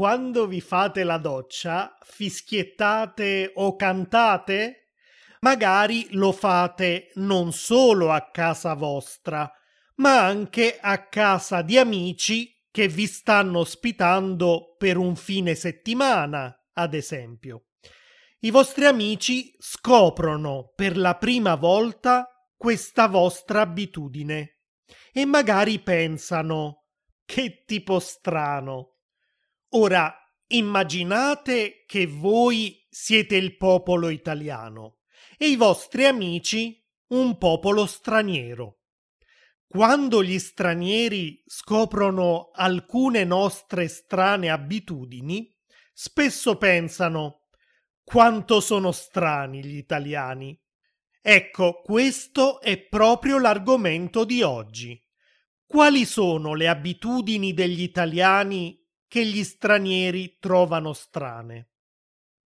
quando vi fate la doccia, fischiettate o cantate? Magari lo fate non solo a casa vostra, ma anche a casa di amici che vi stanno ospitando per un fine settimana, ad esempio. I vostri amici scoprono per la prima volta questa vostra abitudine e magari pensano che tipo strano. Ora immaginate che voi siete il popolo italiano e i vostri amici un popolo straniero. Quando gli stranieri scoprono alcune nostre strane abitudini, spesso pensano quanto sono strani gli italiani. Ecco, questo è proprio l'argomento di oggi. Quali sono le abitudini degli italiani che gli stranieri trovano strane?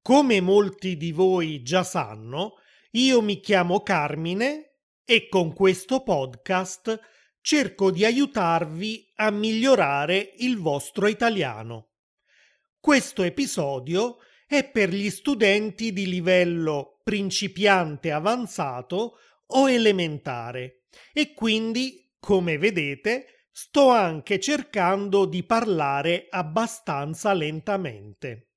Come molti di voi già sanno, io mi chiamo Carmine e con questo podcast cerco di aiutarvi a migliorare il vostro italiano. Questo episodio è per gli studenti di livello principiante avanzato o elementare e quindi, come vedete, sto anche cercando di parlare abbastanza lentamente.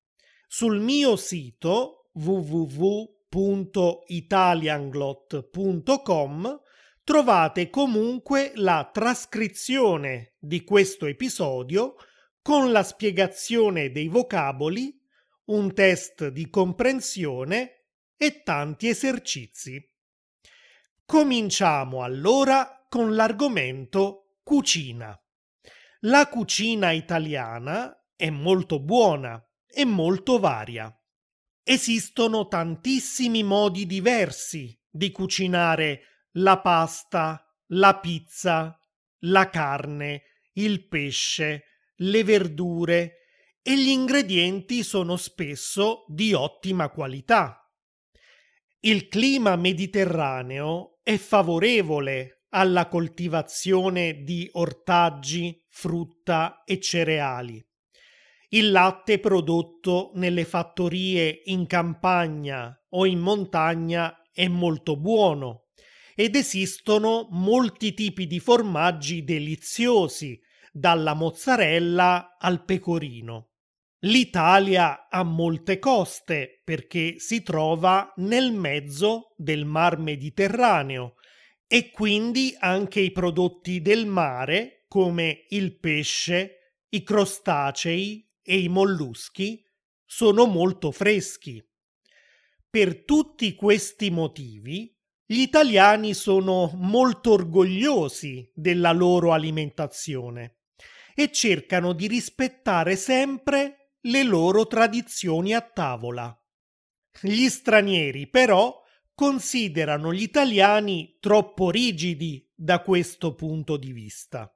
Sul mio sito www.italianglot.com trovate comunque la trascrizione di questo episodio con la spiegazione dei vocaboli, un test di comprensione e tanti esercizi. Cominciamo allora con l'argomento cucina. La cucina italiana è molto buona e molto varia. Esistono tantissimi modi diversi di cucinare la pasta, la pizza, la carne, il pesce, le verdure e gli ingredienti sono spesso di ottima qualità. Il clima mediterraneo è favorevole alla coltivazione di ortaggi, frutta e cereali. Il latte prodotto nelle fattorie in campagna o in montagna è molto buono ed esistono molti tipi di formaggi deliziosi, dalla mozzarella al pecorino. L'Italia ha molte coste perché si trova nel mezzo del mar Mediterraneo e quindi anche i prodotti del mare come il pesce, i crostacei e i molluschi sono molto freschi. Per tutti questi motivi gli italiani sono molto orgogliosi della loro alimentazione e cercano di rispettare sempre le loro tradizioni a tavola. Gli stranieri, però, considerano gli italiani troppo rigidi da questo punto di vista.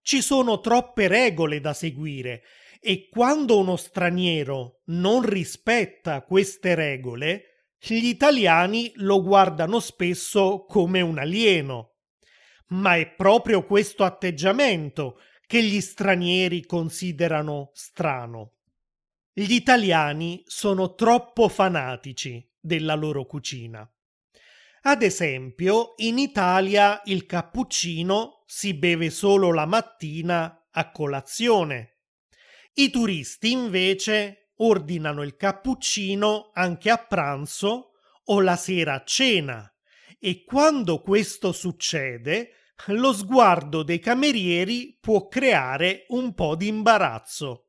Ci sono troppe regole da seguire e quando uno straniero non rispetta queste regole, gli italiani lo guardano spesso come un alieno. Ma è proprio questo atteggiamento che gli stranieri considerano strano. Gli italiani sono troppo fanatici della loro cucina. Ad esempio, in Italia il cappuccino si beve solo la mattina a colazione. I turisti invece ordinano il cappuccino anche a pranzo o la sera a cena e quando questo succede lo sguardo dei camerieri può creare un po' di imbarazzo.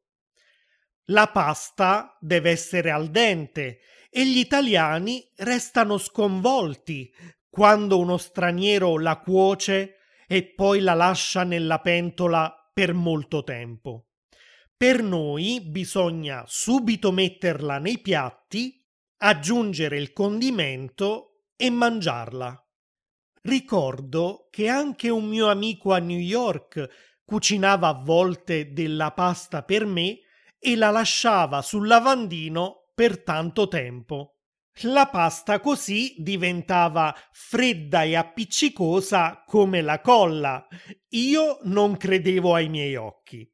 La pasta deve essere al dente e gli italiani restano sconvolti quando uno straniero la cuoce e poi la lascia nella pentola per molto tempo. Per noi bisogna subito metterla nei piatti, aggiungere il condimento e mangiarla. Ricordo che anche un mio amico a New York cucinava a volte della pasta per me e la lasciava sul lavandino per tanto tempo. La pasta così diventava fredda e appiccicosa come la colla. Io non credevo ai miei occhi.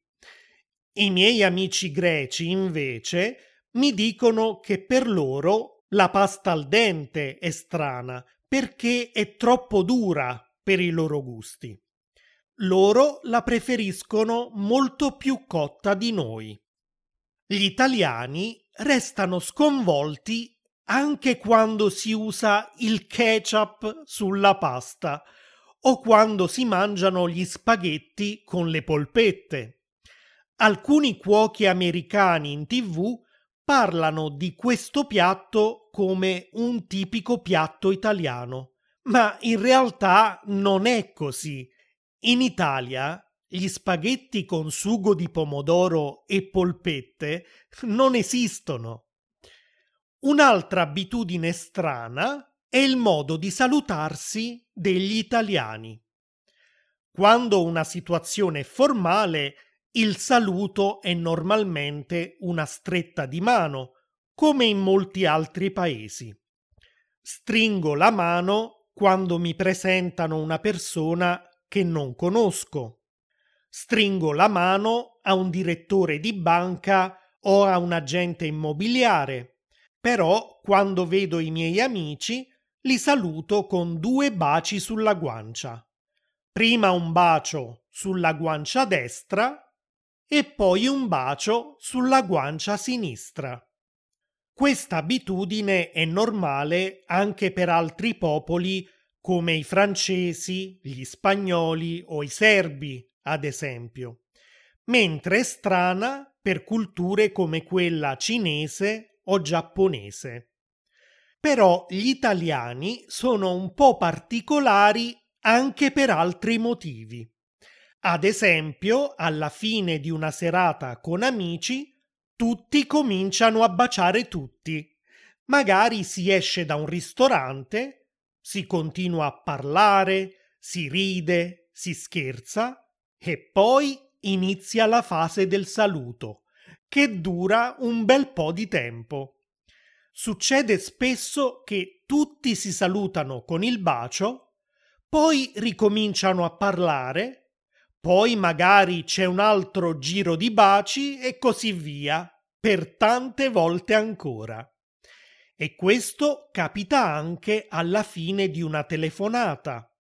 I miei amici greci, invece, mi dicono che per loro la pasta al dente è strana perché è troppo dura per i loro gusti. Loro la preferiscono molto più cotta di noi. Gli italiani restano sconvolti anche quando si usa il ketchup sulla pasta o quando si mangiano gli spaghetti con le polpette. Alcuni cuochi americani in tv parlano di questo piatto come un tipico piatto italiano, ma in realtà non è così. In Italia gli spaghetti con sugo di pomodoro e polpette non esistono. Un'altra abitudine strana è il modo di salutarsi degli italiani. Quando una situazione è formale, il saluto è normalmente una stretta di mano, come in molti altri paesi. Stringo la mano quando mi presentano una persona che non conosco. Stringo la mano a un direttore di banca o a un agente immobiliare. Però quando vedo i miei amici li saluto con due baci sulla guancia. Prima un bacio sulla guancia destra e poi un bacio sulla guancia sinistra. Questa abitudine è normale anche per altri popoli come i francesi, gli spagnoli o i serbi, ad esempio, mentre è strana per culture come quella cinese o giapponese. Però gli italiani sono un po' particolari anche per altri motivi. Ad esempio, alla fine di una serata con amici, tutti cominciano a baciare tutti. Magari si esce da un ristorante, si continua a parlare, si ride, si scherza e poi inizia la fase del saluto, che dura un bel po' di tempo. Succede spesso che tutti si salutano con il bacio, poi ricominciano a parlare, poi magari c'è un altro giro di baci e così via, per tante volte ancora. E questo capita anche alla fine di una telefonata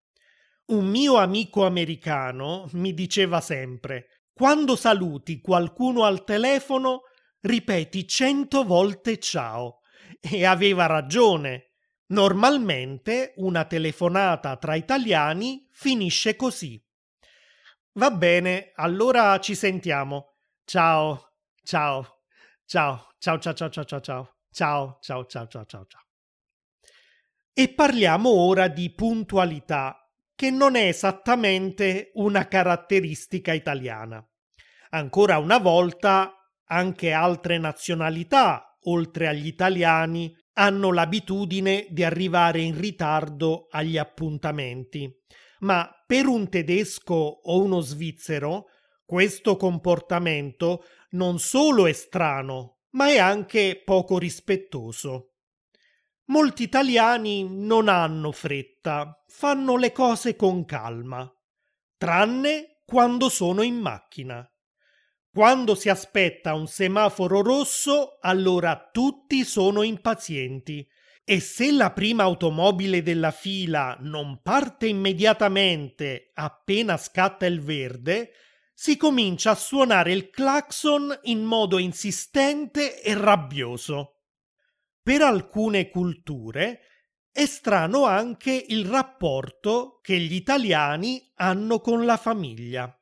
un mio amico americano mi diceva sempre quando saluti qualcuno al telefono ripeti cento volte ciao e aveva ragione. Normalmente una telefonata tra italiani finisce così. Va bene, allora ci sentiamo. Ciao, ciao, ciao, ciao, ciao, ciao, ciao, ciao, ciao, ciao, ciao, ciao, ciao, ciao. E parliamo ora di puntualità che non è esattamente una caratteristica italiana. Ancora una volta, anche altre nazionalità, oltre agli italiani, hanno l'abitudine di arrivare in ritardo agli appuntamenti. Ma per un tedesco o uno svizzero, questo comportamento non solo è strano, ma è anche poco rispettoso. Molti italiani non hanno fretta, fanno le cose con calma, tranne quando sono in macchina. Quando si aspetta un semaforo rosso, allora tutti sono impazienti e se la prima automobile della fila non parte immediatamente appena scatta il verde, si comincia a suonare il clacson in modo insistente e rabbioso. Per alcune culture è strano anche il rapporto che gli italiani hanno con la famiglia.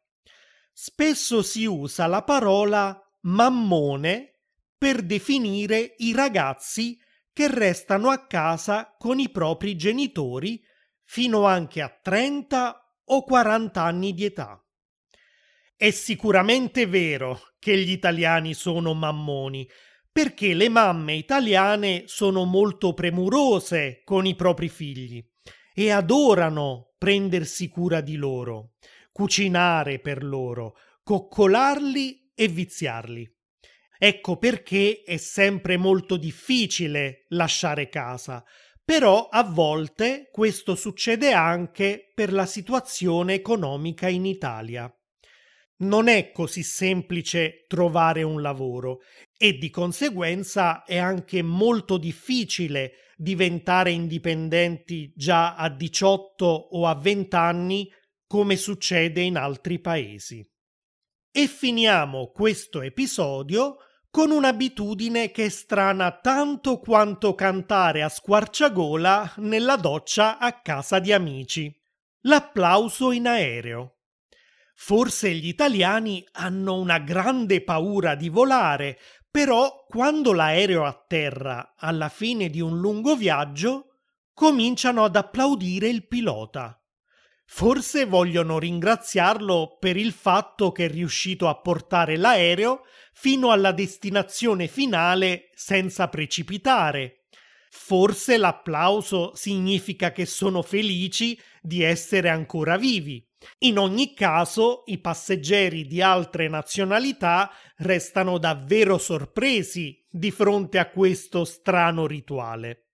Spesso si usa la parola mammone per definire i ragazzi che restano a casa con i propri genitori fino anche a 30 o 40 anni di età. È sicuramente vero che gli italiani sono mammoni, perché le mamme italiane sono molto premurose con i propri figli e adorano prendersi cura di loro, cucinare per loro, coccolarli e viziarli. Ecco perché è sempre molto difficile lasciare casa, però a volte questo succede anche per la situazione economica in Italia. non è così semplice trovare un lavoro e di conseguenza è anche molto difficile diventare indipendenti già a 18 o a 20 anni come succede in altri paesi. E finiamo questo episodio con un'abitudine che è strana tanto quanto cantare a squarciagola nella doccia a casa di amici. L'applauso in aereo. Forse gli italiani hanno una grande paura di volare, però quando l'aereo atterra alla fine di un lungo viaggio, cominciano ad applaudire il pilota. Forse vogliono ringraziarlo per il fatto che è riuscito a portare l'aereo fino alla destinazione finale senza precipitare. Forse l'applauso significa che sono felici di essere ancora vivi. In ogni caso, i passeggeri di altre nazionalità restano davvero sorpresi di fronte a questo strano rituale.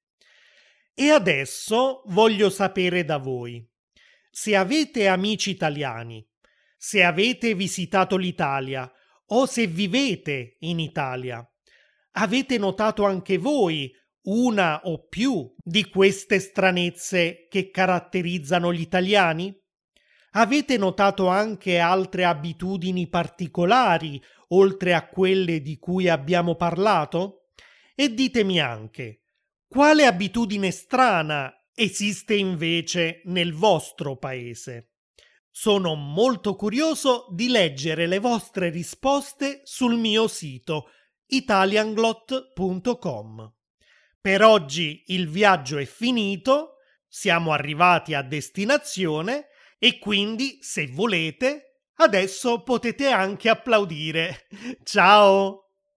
E adesso voglio sapere da voi se avete amici italiani, se avete visitato l'Italia o se vivete in Italia, avete notato anche voi una o più di queste stranezze che caratterizzano gli italiani? Avete notato anche altre abitudini particolari oltre a quelle di cui abbiamo parlato? E ditemi anche, quale abitudine strana esiste invece nel vostro paese. Sono molto curioso di leggere le vostre risposte sul mio sito italianglot.com. Per oggi il viaggio è finito, siamo arrivati a destinazione e quindi, se volete, adesso potete anche applaudire. Ciao!